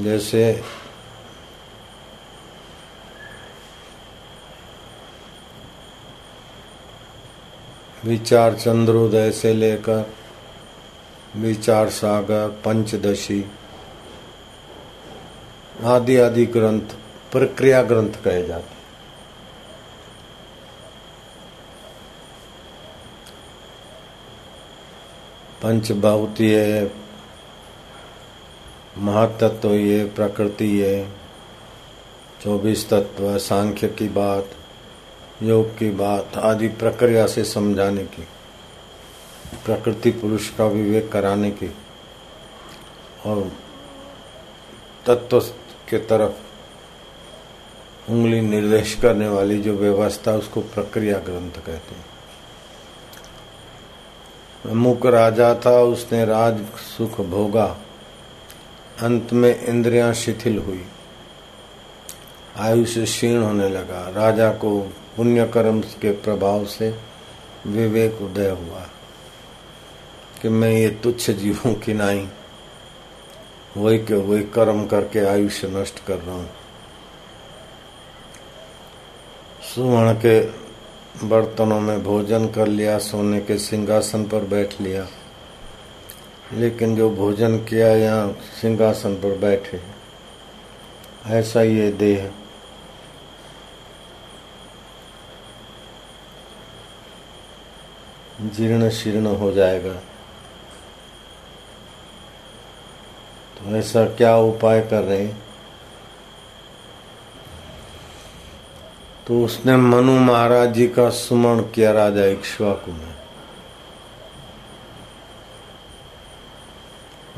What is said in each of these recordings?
जैसे विचार चंद्रोदय से लेकर विचार सागर, पंचदशी, आदि आदि ग्रंथ, प्रक्रिया ग्रंथ कहे जाते पंच भावती है महातत्व ये, प्रकृति है चौबीस तत्व, सांख्य की बात, योग की बात, आदि प्रक्रिया से समझाने की, प्रकृति पुरुष का विवेक कराने की, और तत्व के तरफ़ उंगली निर्देश करने वाली जो व्यवस्था, उसको प्रक्रिया ग्रंथ कहते हैं। मुक राजा था, उसने राज सुख भोगा। अंत में इंद्रियाँ शिथिल हुई। आयुष्य क्षीण होने लगा। राजा को पुण्य कर्म के प्रभाव से विवेक उदय हुआ कि मैं ये तुच्छ जीवों की नाई, वही के वही कर्म करके आयुष्य नष्ट कर रहा हूँ। सुवर्ण के बर्तनों में भोजन कर लिया, सोने के सिंहासन पर बैठ लिया। लेकिन जो भोजन किया यहाँ सिंहासन पर बैठे, ऐसा ये देह। जीर्ण शीर्ण हो जाएगा। तो ऐसा क्या उपाय कर रहे हैं? तो उसने मनु महाराज जी का सुमरण किया राजा इक्ष्वाकु में।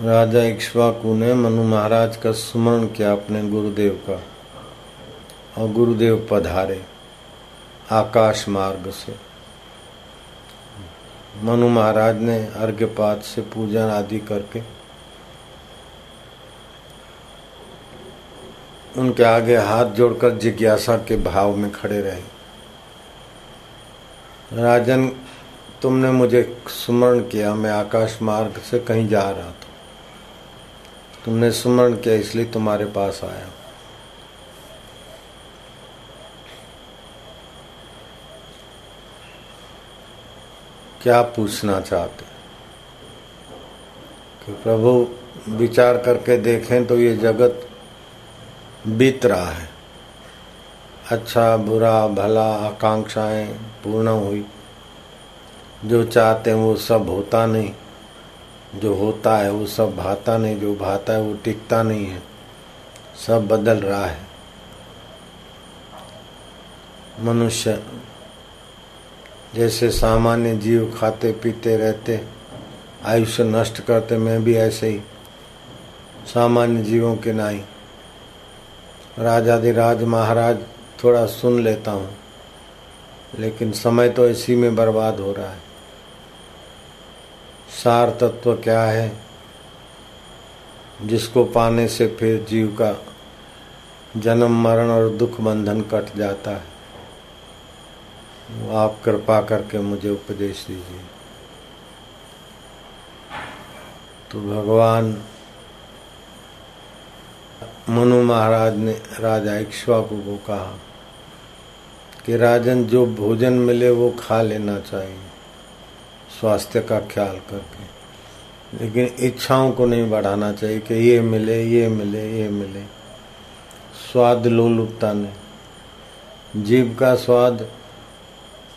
राजा इक्ष्वाकु ने मनु महाराज का स्मरण किया अपने गुरुदेव का और गुरुदेव पधारे आकाश मार्ग से। मनु महाराज ने अर्घ्यपात से पूजन आदि करके उनके आगे हाथ जोड़कर जिज्ञासा के भाव में खड़े रहे। राजन, तुमने मुझे स्मरण किया, मैं आकाश मार्ग से कहीं जा रहा था। तुमने स्मरण किया, इसलिए तुम्हारे पास आया। क्या पूछना चाहते कि प्रभु, विचार करके देखें तो ये जगत बीत रहा है। अच्छा बुरा, भला, आकांक्षाएँ पूर्ण हुई। जो चाहते हैं वो सब होता नहीं। जो होता है, वो सब भाता नहीं, जो भाता है, वो टिकता नहीं है। सब बदल रहा है। मनुष्य जैसे सामान्य जीव खाते, पीते, रहते, आयुष्य नष्ट करते, मैं भी ऐसे ही। सामान्य जीवों के नाई। राजाधिराज महाराज थोड़ा सुन लेता हूँ, लेकिन समय तो इसी में बर्बाद हो रहा है। सार तत्व क्या है? जिसको पाने से फिर जीव का जन्म, मरण और दुख बंधन कट जाता है। आप कृपा करके मुझे उपदेश दीजिए। तो भगवान मनु महाराज ने राजा इक्ष्वाकु को कहा कि राजन, जो भोजन मिले वो खा लेना चाहिए। स्वास्थ्य का ख्याल करके। लेकिन इच्छाओं को नहीं बढ़ाना चाहिए कि ये मिले ये मिले ये मिले। स्वाद लोलुपता ने जीव का स्वाद,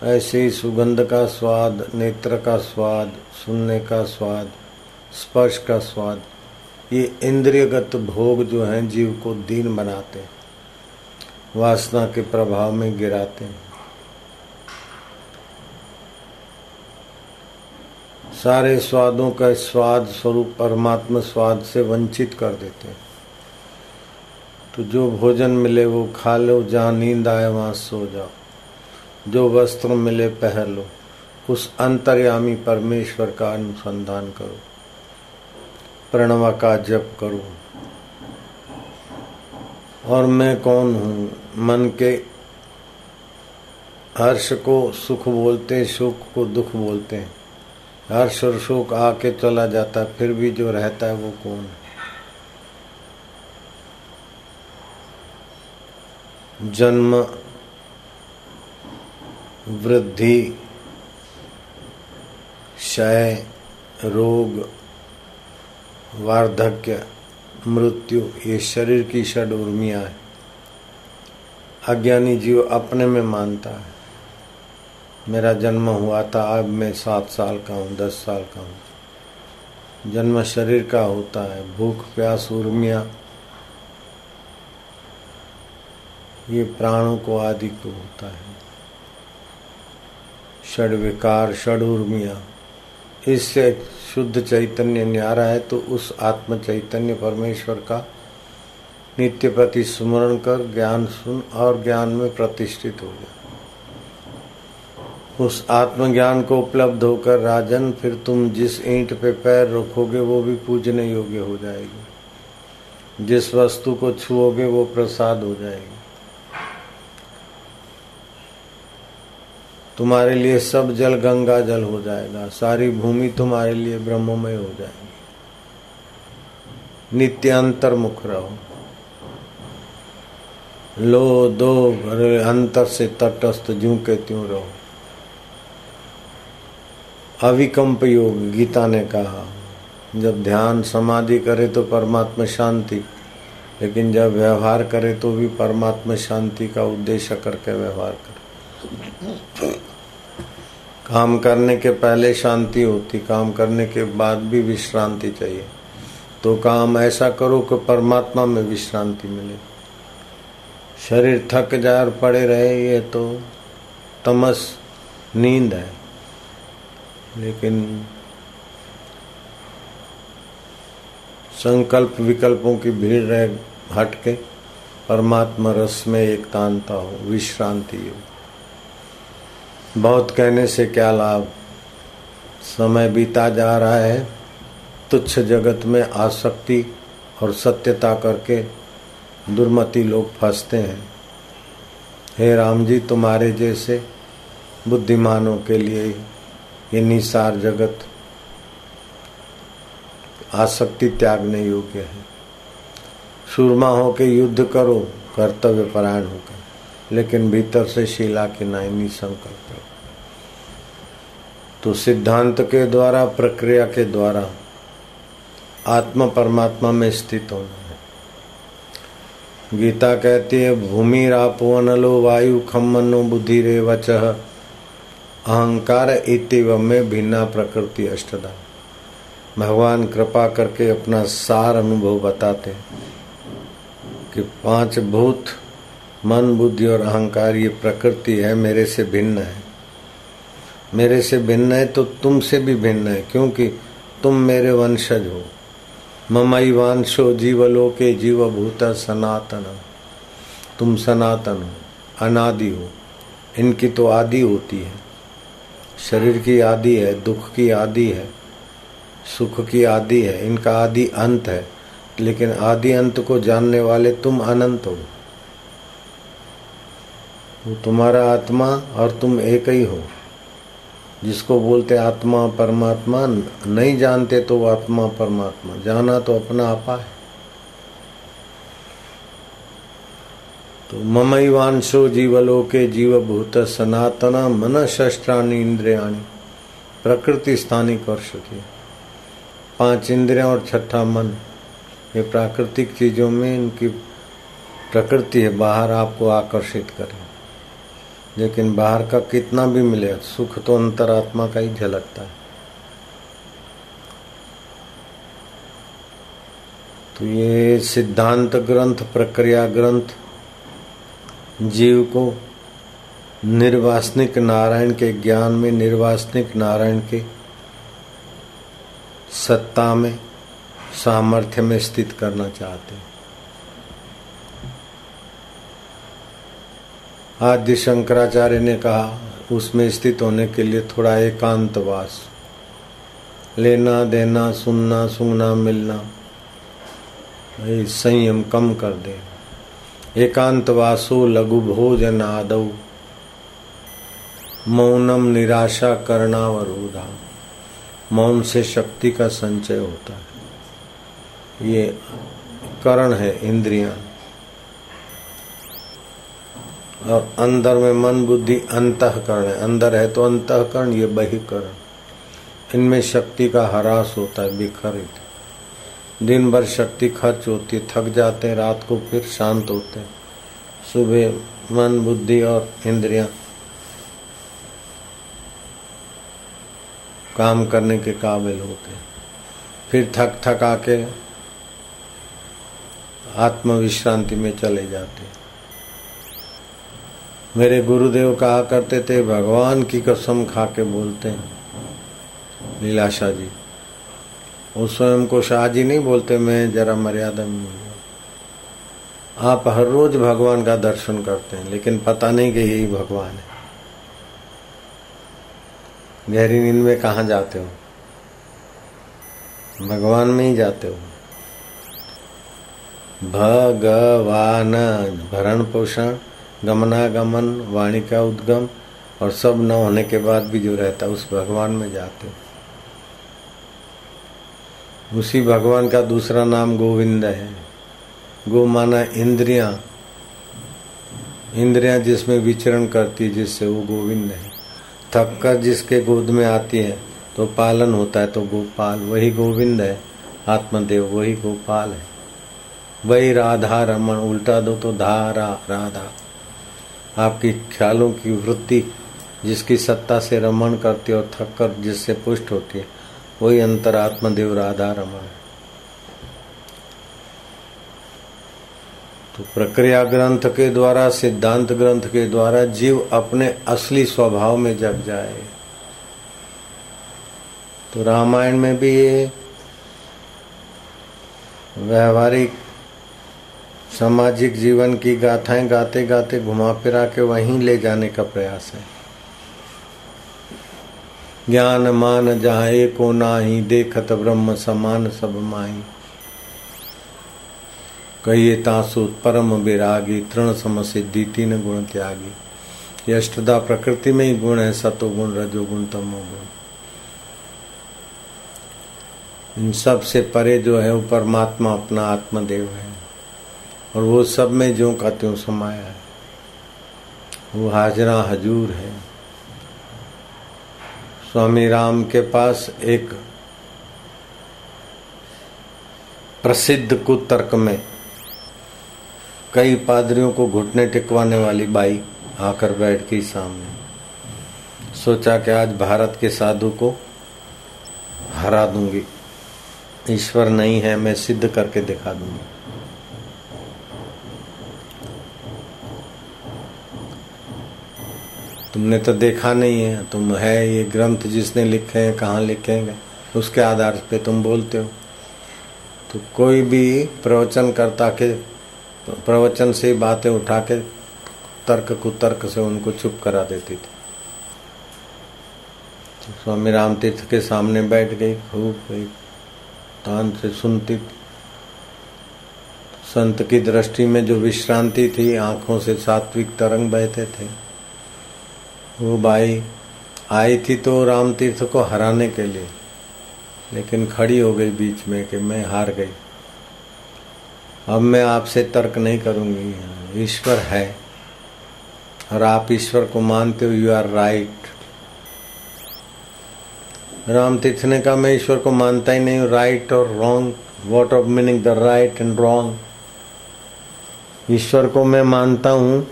ऐसे ही सुगंध का स्वाद, नेत्र का स्वाद, सुनने का स्वाद, स्पर्श का स्वाद, ये इंद्रियगत भोग जो हैं, जीव को दीन बनाते हैं। वासना के प्रभाव में गिराते हैं। सारे स्वादों का स्वाद स्वरूप परमात्मा स्वाद से वंचित कर देते हैं। तो जो भोजन मिले वो खा लो, जहाँ नींद आए वहाँ सो जाओ। जो वस्त्र मिले पहन लो, उस अंतर्यामी परमेश्वर का अनुसंधान करो। प्रणव का जप करो। और मैं कौन हूँ? मन के हर्ष को सुख बोलते हैं सुख को दुख बोलते हैं। हर सुर सुख आके चला जाता फिर भी जो रहता है वो कौन? जन्म, वृद्धि, क्षय, रोग, वार्धक्य, मृत्यु, ये शरीर की षड उर्मिया है। अज्ञानी जीव अपने में मानता है। मेरा जन्म हुआ था, अब मैं सात साल का हूँ, दस साल का हूँ। जन्म शरीर का होता है, भूख, प्यास, उर्मिया, ये प्राणों को आदि को होता है। षड विकार, षड उर्मिया, इससे शुद्ध चैतन्य न्यारा है तो उस आत्म चैतन्य परमेश्वर का नित्य प्रति स्मरण कर ज्ञान सुन और ज्ञान में प्रतिष्ठित हो जाए उस आत्मज्ञान को उपलब्ध होकर राजन, फिर तुम जिस ईंट पे पैर रखोगे, वो भी पूजने योग्य हो जाएगी। जिस वस्तु को छुओगे, वो प्रसाद हो जाएगी। तुम्हारे लिए सब जल गंगा जल हो जाएगा। सारी भूमि तुम्हारे लिए ब्रह्ममय हो जाएगी। नित्य अंतर्मुख रहो। लो दो अंतर से तटस्थ जू के त्यों रहो। अविकम्प योग, गीता ने कहा, जब ध्यान समाधि करे तो परमात्मा शांति, लेकिन जब व्यवहार करे तो भी परमात्मा शांति का उद्देश्य करके व्यवहार करे। काम करने के पहले शांति होती, काम करने के बाद भी विश्रांति चाहिए। तो काम ऐसा करो कि परमात्मा में विश्रांति मिले। शरीर थक और पड़े रहे, ये तो तमस, नींद है। लेकिन संकल्प विकल्पों की भीड़ रह हट के परमात्मा रस में एकतांता हो, विश्रांति हो। बहुत कहने से क्या लाभ? समय बीता जा रहा है, तुच्छ जगत में आसक्ति और सत्यता करके दुर्मति लोग फंसते हैं। हे राम जी, तुम्हारे जैसे बुद्धिमानों के लिए ये निसार जगत। आसक्ति त्यागने योग्य है। सुरमा होके युद्ध करो, कर्तव्य परायण होकर लेकिन भीतर से शिला के नाई संकल्प तो सिद्धांत के द्वारा, प्रक्रिया के द्वारा आत्मा परमात्मा में स्थित होना है। गीता कहती है, भूमि रापो अनलो वायु खमनो बुद्धि रे वच अहंकार इतिव में भिन्ना प्रकृति अष्टदा। भगवान कृपा करके अपना सार अनुभव बताते कि पाँच भूत, मन, बुद्धि और अहंकार, ये प्रकृति है, मेरे से भिन्न है। मेरे से भिन्न है तो तुमसे भी भिन्न है, क्योंकि तुम मेरे वंशज हो। ममई वांशो जीवलोके जीव भूत सनातन। तुम सनातन हो, अनादि हो, इनकी तो आदि होती है। शरीर की आदि है, दुख की आदि है, सुख की आदि है, इनका आदि अंत है, लेकिन आदि अंत को जानने वाले तुम अनंत हो। वो तुम्हारा आत्मा और तुम एक ही हो। जिसको बोलते आत्मा परमात्मा, नहीं जानते तो वो आत्मा परमात्मा, जाना तो अपना आपा है। तो ममईवांशो जीवलोके जीवभूत सनातन मन शस्त्राणी इंद्रियाणी प्रकृति स्थानिक वर्षती पाँच इंद्रिया और छठा मन, ये प्राकृतिक चीज़ों में इनकी प्रकृति है, बाहर आपको आकर्षित करें। लेकिन बाहर का कितना भी मिले, सुख तो अंतरात्मा का ही झलकता है। तो ये सिद्धांत ग्रंथ, प्रक्रिया ग्रंथ जीव को निर्वासनिक नारायण के ज्ञान में, निर्वासनिक नारायण के सत्ता में, सामर्थ्य में स्थित करना चाहते हैं। आदि शंकराचार्य ने कहा, उसमें स्थित होने के लिए थोड़ा एकांतवास। लेना, देना, सुनना सुनना मिलना संयम कम कर दे। एकांतवासो लघु भोजन आदौ मौनम निराशा करनावरोधा मौन से शक्ति का संचय होता है। ये करण है, इंद्रियाँ। और अंदर में मन बुद्धि अंतकरण है। अंदर है तो अंतकरण, ये बहिकरण। इनमें शक्ति का हरास होता है बिखरित दिन भर शक्ति खर्च होती, थक जाते हैं रात को फिर शांत होते। हैं सुबह मन, बुद्धि और इंद्रियाँ काम करने के काबिल होते हैं। फिर थक थक आके आत्म विश्रांति में चले जाते हैं। मेरे गुरुदेव कहा करते थे, भगवान की कसम खा के बोलते हैं, लीलाशाह जी वो स्वयं को शाह जी नहीं बोलते, मैं जरा मर्यादा में आप हर रोज भगवान का दर्शन करते हैं, लेकिन पता नहीं कि यही भगवान है। गहरी नींद में कहा जाते हो? भगवान में ही जाते हो। भगवान, भरण पोषण, गमनागमन, वाणी का उद्गम, और सब न होने के बाद भी जो रहता है, उस भगवान में जाते हो। उसी भगवान का दूसरा नाम गोविंद है। गो माना इंद्रिया। इंद्रिया जिसमें विचरण करती है, जिससे वो गोविंद है। थक कर जिसके गोद में आती है तो पालन होता है तो गोपाल। वही गोविंद है, आत्मदेव, वही गोपाल है। वही राधा रमन, उल्टा दो तो धारा राधा। आपकी ख्यालों की वृत्ति जिसकी सत्ता से रमण करती है और थक कर जिससे पुष्ट होती है वही अंतरात्मदेव राधा रमण तो प्रक्रिया ग्रंथ के द्वारा, सिद्धांत ग्रंथ के द्वारा जीव अपने असली स्वभाव में जग जाए। तो रामायण में भी ये व्यवहारिक सामाजिक जीवन की गाथाएँ गाते गाते घुमा फिरा के वहीं ले जाने का प्रयास है। ज्ञान मान जहाँ एको नाही, देखत ब्रह्म समान सब माही। कहिए तासु परम विरागी, तृण सम सिद्धि, तीन गुण त्यागी। ये अष्टदा प्रकृति में ही गुण है, सतो गुण, रजो गुण, तमो गुण। इन सबसे परे जो है, वो परमात्मा अपना आत्मदेव है। और वो सब में जो का त्यों समाया है। वो हाजरा हजूर है। स्वामी राम के पास एक प्रसिद्ध कुतर्क में कई पादरियों को घुटने टिकवाने वाली बाई आकर बैठ गई सामने। सोचा कि आज भारत के साधु को हरा दूँगी। ईश्वर नहीं है, मैं सिद्ध करके दिखा दूँगी। तुमने तो देखा नहीं है, तुम है ये ग्रंथ जिसने लिखे हैं, कहाँ लिखे हैं? उसके आधार पे तुम बोलते हो। तो कोई भी प्रवचन करता के, प्रवचन से बातें उठा के तर्क कुतर्क से उनको चुप करा देती थी। तो स्वामी राम तीर्थ के सामने बैठ गई, खूब गई तान से सुनती। संत की दृष्टि में जो विश्रांति थी, आँखों से सात्विक तरंग बहते थे। वो बाई आई थी तो राम तीर्थ को हराने के लिए, लेकिन खड़ी हो गई बीच में कि मैं हार गई। अब मैं आपसे तर्क नहीं करूँगी। ईश्वर है, और आप ईश्वर को मानते हो यू आर राइट राम तीर्थ ने कहा, मैं ईश्वर को मानता ही नहीं हूँ राइट और wrong what of meaning the right and wrong ईश्वर को मैं मानता हूँ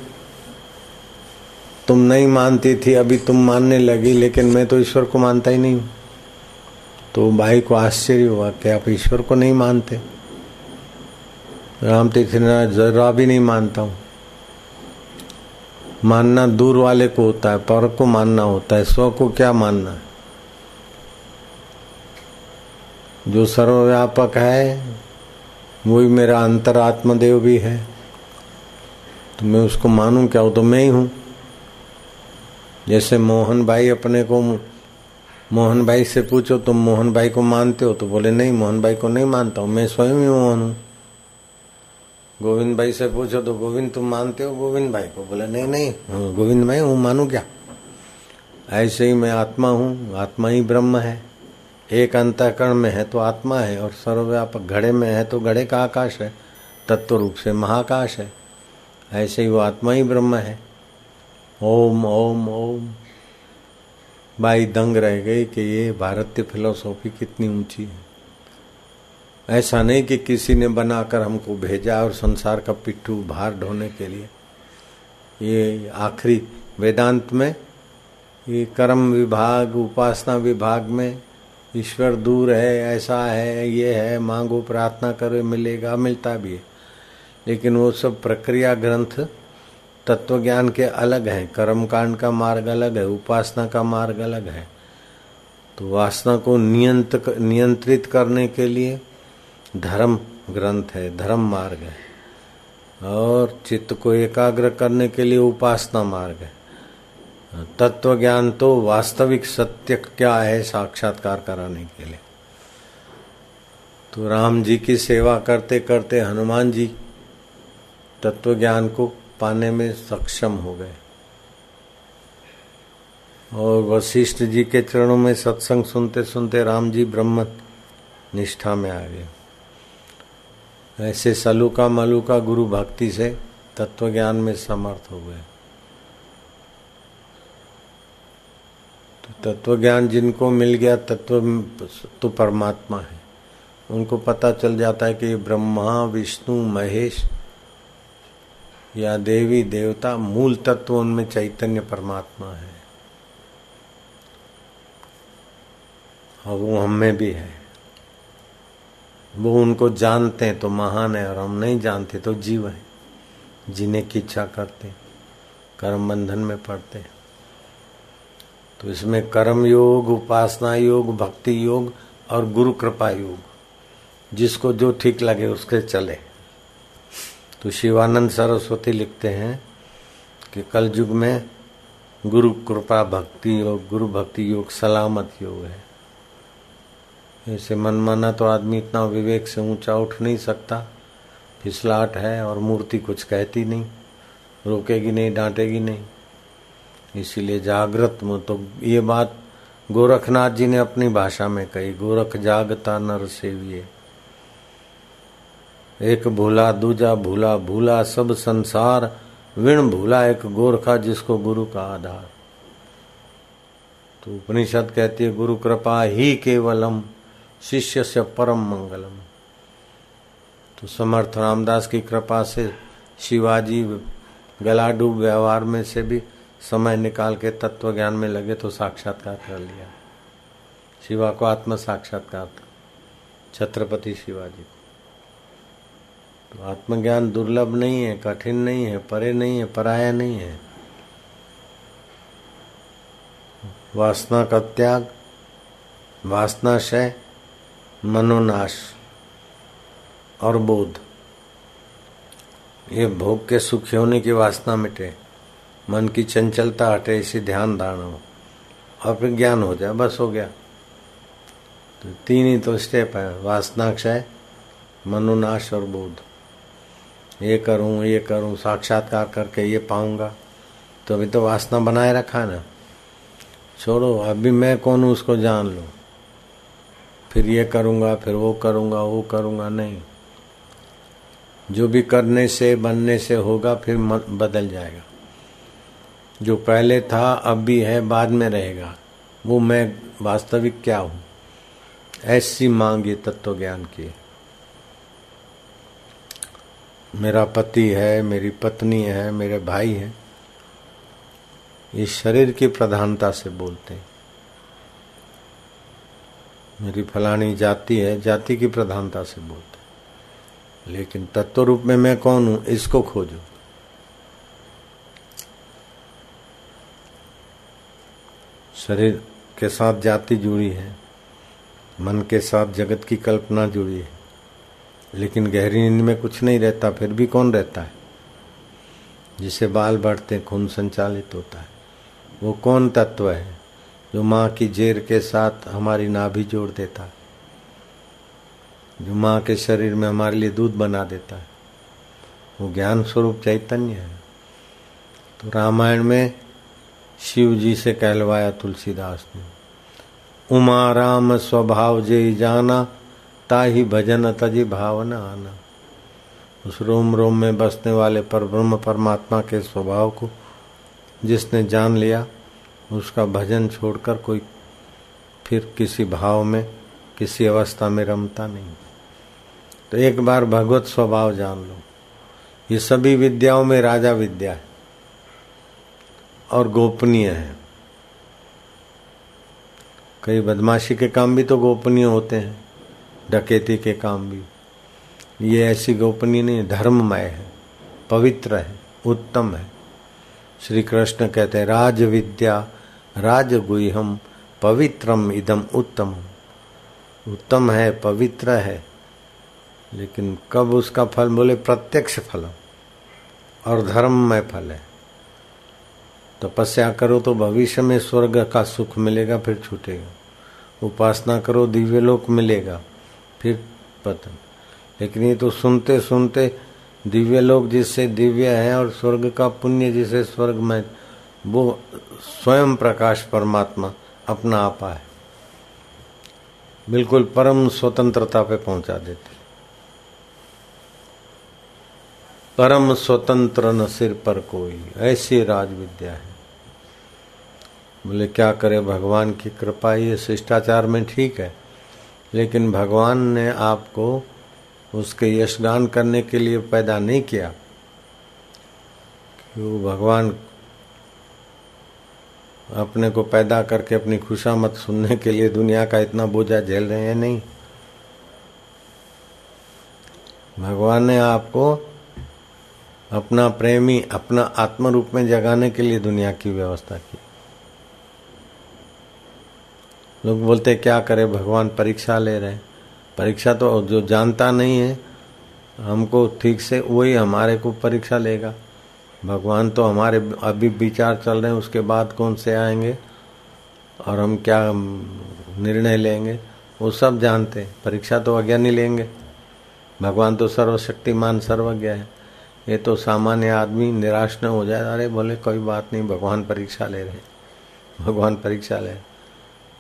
तुम नहीं मानती थी, अभी तुम मानने लगी, लेकिन मैं तो ईश्वर को मानता ही नहीं तो भाई को आश्चर्य हुआ कि आप ईश्वर को नहीं मानते। राम तीर्थ ने जरा भी नहीं मानता हूँ। मानना दूर वाले को होता है, पर को मानना होता है, स्व को क्या मानना है? जो सर्वव्यापक है, वही मेरा अंतरात्मदेव भी है। तो मैं उसको मानूं क्या? हो तो मैं ही हूँ। जैसे मोहन भाई अपने को मोहन भाई से पूछो तुम मोहन भाई को मानते हो तो बोले नहीं मोहन भाई को नहीं मानता हूँ मैं स्वयं ही मोहन हूँ। गोविंद भाई से पूछो तो गोविंद तुम मानते हो गोविंद भाई को? बोले नहीं नहीं हाँ, गोविंद भाई हूँ मानू क्या? ऐसे ही मैं आत्मा हूँ आत्मा ही ब्रह्म है। एक अंतकरण में है तो आत्मा है और सर्वव्यापक घड़े में है तो घड़े का आकाश है तत्व रूप से महाकाश है। ऐसे ही वो आत्मा ही ब्रह्म है। ओम ओम ओम। बाई दंग रह गई कि ये भारतीय फिलोसॉफी कितनी ऊँची है। ऐसा नहीं कि किसी ने बनाकर हमको भेजा और संसार का पिट्ठू भार ढोने के लिए। ये आखिरी वेदांत में, ये कर्म विभाग, उपासना विभाग में, ईश्वर दूर है, ऐसा है, ये है, मांगो, प्रार्थना करो, मिलेगा, मिलता भी है। लेकिन वो सब प्रक्रिया ग्रंथ तत्व ज्ञान के अलग हैं। कर्म कांड का मार्ग अलग है, उपासना का मार्ग अलग है। तो वासना को नियंत नियंत्रित करने के लिए धर्म ग्रंथ है, धर्म मार्ग है। और चित्त को एकाग्र करने के लिए उपासना मार्ग है। तत्व ज्ञान तो वास्तविक सत्य क्या है साक्षात्कार कराने के लिए। तो राम जी की सेवा करते करते हनुमान जी तत्व ज्ञान को पाने में सक्षम हो गए। और वशिष्ठ जी के चरणों में सत्संग सुनते सुनते राम जी ब्रह्म निष्ठा में आ गए। ऐसे सलूका मलुका गुरु भक्ति से तत्व ज्ञान में समर्थ हो गए। तो तत्व ज्ञान जिनको मिल गया, तत्व तो परमात्मा है। उनको पता चल जाता है कि ब्रह्मा, विष्णु, महेश या देवी देवता मूल तत्व उनमें चैतन्य परमात्मा है। और वो हम में भी है। वो उनको जानते हैं तो महान है, और हम नहीं जानते तो जीव है जीने की इच्छा करते कर्म बंधन में पड़ते तो इसमें कर्म योग, उपासना योग, भक्ति योग और गुरु कृपा योग, जिसको जो ठीक लगे उसके चले। तो शिवानंद सरस्वती लिखते हैं कि कल युग में गुरु कृपा भक्ति योग, गुरु भक्ति योग सलामत योग है। ऐसे मनमाना तो आदमी इतना विवेक से ऊँचा उठ नहीं सकता। फिसलाट है और मूर्ति कुछ कहती नहीं, रोकेगी नहीं, डांटेगी नहीं। इसीलिए जागृत में तो ये बात गोरखनाथ जी ने अपनी भाषा में कही, गोरख जागता नर सेविये। एक भूला, दूजा भूला भूला सब संसार, विण भूला एक गोरखा जिसको गुरु का आधार। तो उपनिषद कहती है, गुरु कृपा ही केवलम, शिष्य से परम मंगलम। तो समर्थ रामदास की कृपा से शिवाजी गलाडूब व्यवहार में से भी समय निकाल के तत्व ज्ञान में लगे तो साक्षात्कार कर लिया। शिवा को आत्म साक्षात्कार छत्रपति शिवाजी को। तो आत्मज्ञान दुर्लभ नहीं है, कठिन नहीं है, परे नहीं है, पराया नहीं है। वासना का त्याग वासनाशय मनोनाश और बोध। ये भोग के सुखी होने की वासना मिटे, मन की चंचलता हटे, इसी ध्यान धारणा हो। और फिर ज्ञान हो जाए, बस हो गया। तो तीन ही तो स्टेप है वासनाक्षय मनोनाश और बोध। ये करूँ ये करूँ, साक्षात्कार करके ये पाऊँगा। तो अभी तो वासना बनाए रखा ना। छोड़ो, अभी मैं कौन हूँ उसको जान लो। फिर ये करूँगा, फिर वो करूँगा वो करूँगा, नहीं। जो भी करने से, बनने से होगा, फिर बदल जाएगा। जो पहले था, अब भी है, बाद में रहेगा। वो मैं वास्तविक क्या हूँ? ऐसी मांग ये तत्व ज्ञान की मेरा पति है, मेरी पत्नी है, मेरे भाई हैं। ये शरीर की प्रधानता से बोलते हैं। मेरी फलानी जाति है, जाति की प्रधानता से बोलते हैं। लेकिन तत्व रूप में मैं कौन हूँ, इसको खोजो। शरीर के साथ जाति जुड़ी है, मन के साथ जगत की कल्पना जुड़ी है। लेकिन गहरी नींद में कुछ नहीं रहता, फिर भी कौन रहता है? जिसे बाल बढ़ते खून संचालित होता है। वो कौन तत्व है जो माँ की जेर के साथ हमारी नाभि जोड़ देता है? जो माँ के शरीर में हमारे लिए दूध बना देता है? वो ज्ञान स्वरूप चैतन्य है। तो रामायण में शिव जी से कहलवाया तुलसीदास ने, उमा राम स्वभाव जय जाना ताही भजन तजी भावना आना उस रोम रोम में बसने वाले पर ब्रह्म परमात्मा के स्वभाव को जिसने जान लिया, उसका भजन छोड़कर कोई फिर किसी भाव में, किसी अवस्था में रमता नहीं। तो एक बार भगवत स्वभाव जान लो। ये सभी विद्याओं में राजा विद्या है और गोपनीय है। कई बदमाशी के काम भी तो गोपनीय होते हैं। डकैती के काम भी। ये ऐसी गोपनीय नहीं, धर्ममय है, पवित्र है, उत्तम है। श्री कृष्ण कहते हैं राज विद्या राज गुहम पवित्रम इदम उत्तम। उत्तम है, पवित्र है, लेकिन कब उसका फल बोले? प्रत्यक्ष फल और धर्म में फल है। तपस्या तो करो तो भविष्य में स्वर्ग का सुख मिलेगा, फिर छूटेगा। उपासना करो, दिव्य लोक मिलेगा। फिर पतन। लेकिन ये तो सुनते सुनते दिव्य लोग जिससे दिव्य है और स्वर्ग का पुण्य जिसे स्वर्ग में, वो स्वयं प्रकाश परमात्मा अपना आपा है। बिल्कुल परम स्वतंत्रता पे पहुँचा देते। परम स्वतंत्र न सिर पर कोई ऐसी राज विद्या है। बोले, क्या करे भगवान की कृपा? ये शिष्टाचार में ठीक है। लेकिन भगवान ने आपको उसके यशगान करने के लिए पैदा नहीं किया। कि वो भगवान अपने को पैदा करके अपनी खुशामत सुनने के लिए दुनिया का इतना बोझा झेल रहे हैं नहीं? भगवान ने आपको अपना प्रेमी, अपना आत्म रूप में जगाने के लिए दुनिया की व्यवस्था की। लोग बोलते क्या करे? भगवान परीक्षा ले रहे परीक्षा तो जो जानता नहीं है, हमको ठीक से वही हमारे को परीक्षा लेगा। भगवान तो हमारे अभी विचार चल रहे हैं, उसके बाद कौन से आएँगे और हम क्या निर्णय लेंगे? वो सब जानते हैं। परीक्षा तो अज्ञानी लेंगे। भगवान तो सर्वशक्तिमान, सर्वज्ञ है। ये तो सामान्य आदमी निराश न हो जाए। अरे बोले, कोई बात नहीं, भगवान परीक्षा ले रहे भगवान परीक्षा ले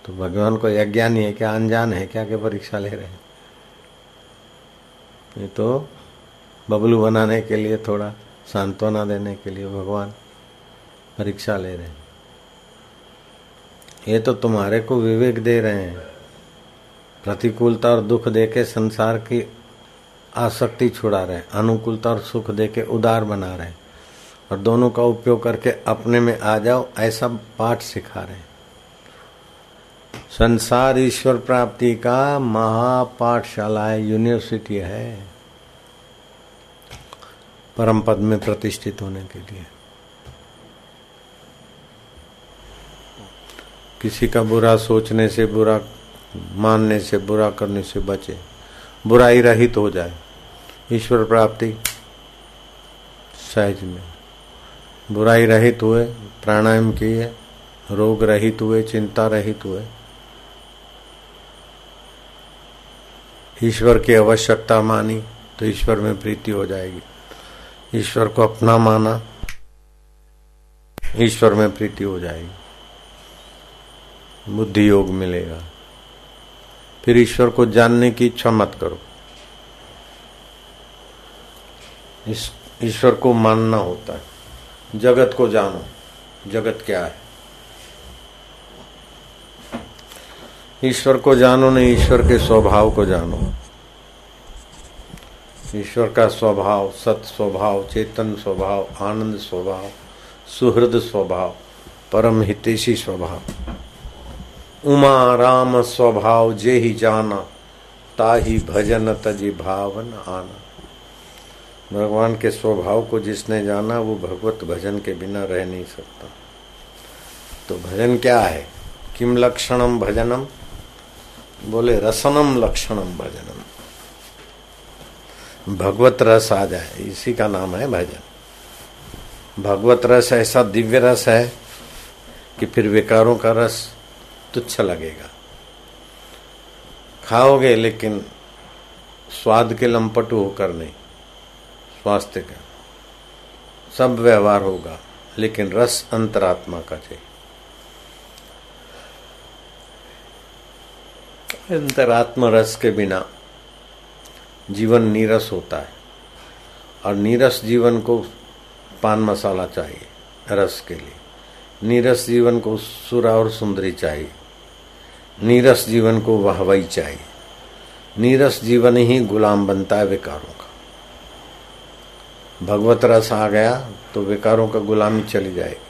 तो भगवान को अज्ञानी है, क्या अनजान है, क्या क्या परीक्षा ले रहे हैं? ये तो बबलू बनाने के लिए, थोड़ा सांत्वना देने के लिए भगवान परीक्षा ले रहे हैं। ये तो तुम्हारे को विवेक दे रहे हैं। प्रतिकूलता और दुख देके संसार की आसक्ति छुड़ा रहे हैं, अनुकूलता और सुख देके उदार बना रहे हैं। और दोनों का उपयोग करके अपने में आ जाओ, ऐसा पाठ सिखा रहे संसार ईश्वर प्राप्ति का महापाठशाला यूनिवर्सिटी है। परम पद में प्रतिष्ठित होने के लिए। किसी का बुरा सोचने से बुरा, मानने से बुरा, करने से बचे। बुराई रहित हो जाए। ईश्वर प्राप्ति सहज में। बुराई रहित हुए, प्राणायाम किए, रोग रहित हुए, चिंता रहित हुए ईश्वर की आवश्यकता मानी तो ईश्वर में प्रीति हो जाएगी। ईश्वर को अपना माना, ईश्वर में प्रीति हो जाएगी। बुद्धि योग मिलेगा। फिर ईश्वर को जानने की इच्छा मत करो। ईश्वर को मानना होता है। जगत को जानो, जगत क्या है? ईश्वर को जानो नहीं, ईश्वर के स्वभाव को जानो। ईश्वर का स्वभाव, सत स्वभाव, चेतन स्वभाव, आनंद स्वभाव, सुहृद स्वभाव, परम हितेशी स्वभाव। उमा राम स्वभाव जे ही जाना, ताही भजन तजी भावन आना। भगवान के स्वभाव को जिसने जाना, वो भगवत भजन के बिना रह नहीं सकता। तो भजन क्या है? किम लक्षणम भजनम? बोले, रसनम लक्षणम भजनम। भगवत रस आ जाए, इसी का नाम है भजन। भगवत रस ऐसा दिव्य रस है कि फिर विकारों का रस तुच्छ लगेगा। खाओगे, लेकिन स्वाद के लंपटू होकर नहीं, स्वास्थ्य का। सब व्यवहार होगा, लेकिन रस अंतरात्मा का चाहिए। अंतरात्मा रस के बिना जीवन नीरस होता है। और नीरस जीवन को पान मसाला चाहिए, रस के लिए। नीरस जीवन को सुरा और सुंदरी चाहिए। नीरस जीवन को वाहवाई चाहिए। नीरस जीवन ही गुलाम बनता है विकारों का। भगवत रस आ गया तो विकारों का गुलामी चली जाएगी।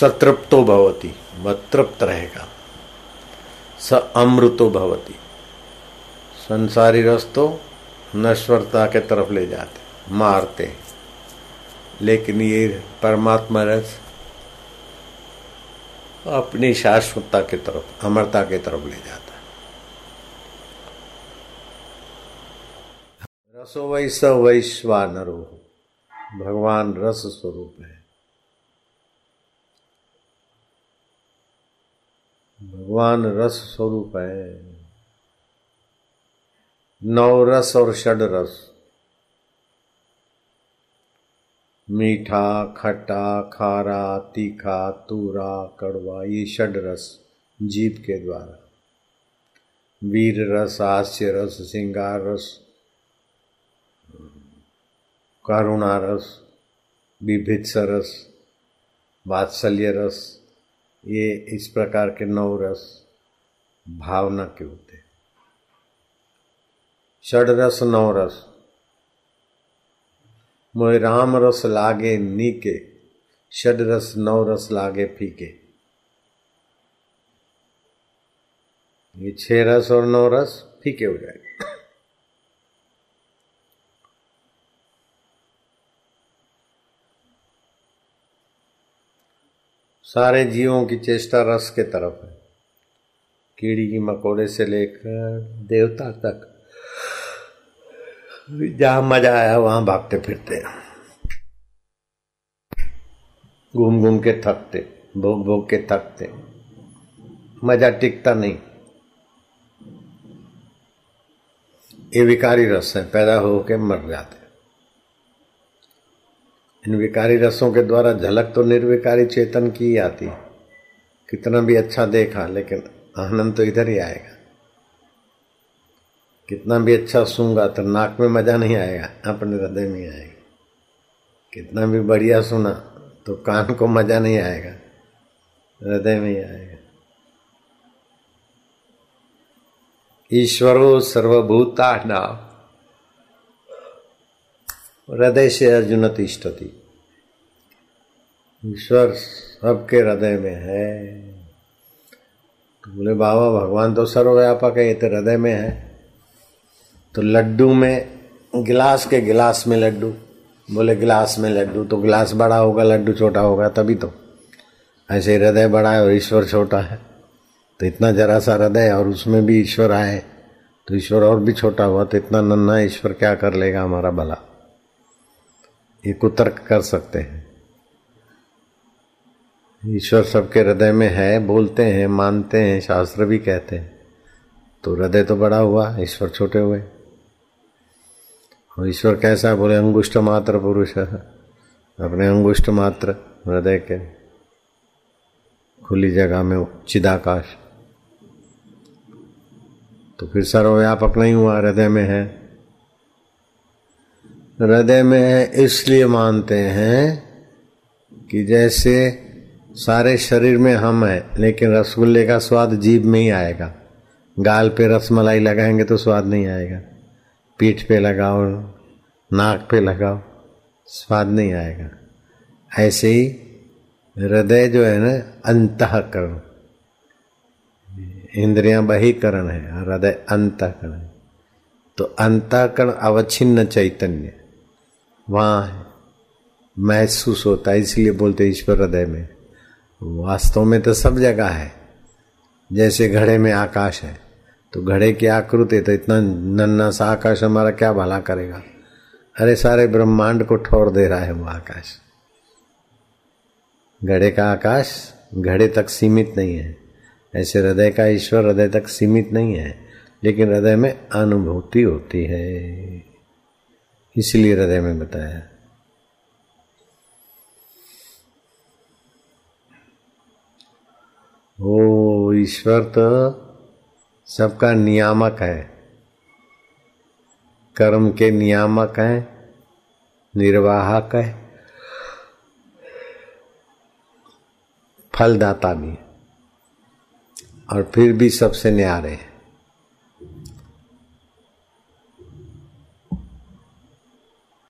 सतृप्तो भवती वह तृप्त रहेगा। स अमृतो भवती। संसारी रस तो नश्वरता के तरफ़ ले जाते, मारते। लेकिन ये परमात्मा रस अपनी शाश्वतता की तरफ़, अमरता की तरफ़ ले जाता है। रसो वैस वैश्वानरो, भगवान रस स्वरूप है। भगवान रस स्वरूप है। नौ रस और षड रस। मीठा, खट्टा, खारा, तीखा, तूरा, कड़वा, ये षड रस जीव के द्वारा। वीर रस, हास्य रस श्रृंगार रस, करुणा रस रस, वात्सल्य रस ये इस प्रकार के नौ रस भावना के होते हैं। षड रस नौ रस मोह राम रस लागे नीके षड रस नौ रस लागे फीके। ये छह रस और नौ रस फीके हो जाएँगे। सारे जीवों की चेष्टा रस के तरफ़ है। कीड़ी की मकोड़े से लेकर देवता तक। जहाँ मज़ा आया, वहाँ भागते फिरते। घूम घूम के थकते, भोग भोग के थकते। मज़ा टिकता नहीं। ये विकारी रस है, पैदा होके मर जाते। इन विकारी रसों के द्वारा झलक तो निर्विकारी चेतन की ही आती। कितना भी अच्छा देखा, लेकिन आनंद तो इधर ही आएगा। कितना भी अच्छा सूँगा तो नाक में मज़ा नहीं आएगा, अपने हृदय में आएगा। कितना भी बढ़िया सुना तो कान को मज़ा नहीं आएगा, हृदय में ही आएगा। ईश्वरो सर्वभूता नाव हृदय से अर्जुन तिष्ठती। ईश्वर सबके हृदय में है। तो बोले, बाबा, भगवान तो सर्वव्यापक है, ये तो हृदय में है। तो लड्डू में, गिलास के गिलास में लड्डू। बोले, गिलास में लड्डू तो गिलास बड़ा होगा, लड्डू छोटा होगा, तभी तो। ऐसे हृदय बड़ा है और ईश्वर छोटा है। तो इतना जरा सा हृदय और उसमें भी ईश्वर आए तो ईश्वर और भी छोटा हुआ तो इतना नन्ना ईश्वर क्या कर लेगा हमारा भला? ये कुतर्क कर सकते हैं। ईश्वर सबके हृदय में है, बोलते हैं, मानते हैं, शास्त्र भी कहते हैं। तो हृदय तो बड़ा हुआ, ईश्वर छोटे हुए। और ईश्वर कैसा बोले अंगुष्ट मात्र पुरुष। अपने अंगुष्ट मात्र हृदय के खुली जगह में चिदाकाश। तो फिर सर्वव्यापक नहीं हुआ, हृदय में है। हृदय में है, इसलिए मानते हैं कि जैसे सारे शरीर में हम है, लेकिन रसगुल्ले का स्वाद जीभ में ही आएगा। गाल पे रसमलाई लगाएँगे तो स्वाद नहीं आएगा। पीठ पे लगाओ, नाक पे लगाओ, स्वाद नहीं आएगा। ऐसे ही हृदय जो है ना, अंतकरण। इंद्रियाँ बहीकरण है, हृदय अंतकरण। तो अंतकरण अवच्छिन्न चैतन्य। वहाँ महसूस होता है, इसलिए बोलते ईश्वर हृदय में। वास्तव में तो सब जगह है। जैसे घड़े में आकाश है तो घड़े की आकृति तो इतना नन्ना सा आकाश हमारा क्या भला करेगा? अरे सारे ब्रह्मांड को ठोर दे रहा है वो आकाश। घड़े का आकाश घड़े तक सीमित नहीं है। ऐसे हृदय का ईश्वर हृदय तक सीमित नहीं है, लेकिन हृदय में अनुभूति होती है। इसलिए हृदय में बताया। ओ ईश्वर तो सबका नियामक है। कर्म के नियामक है, निर्वाहक है। फलदाता भी और फिर भी सबसे न्यारे है।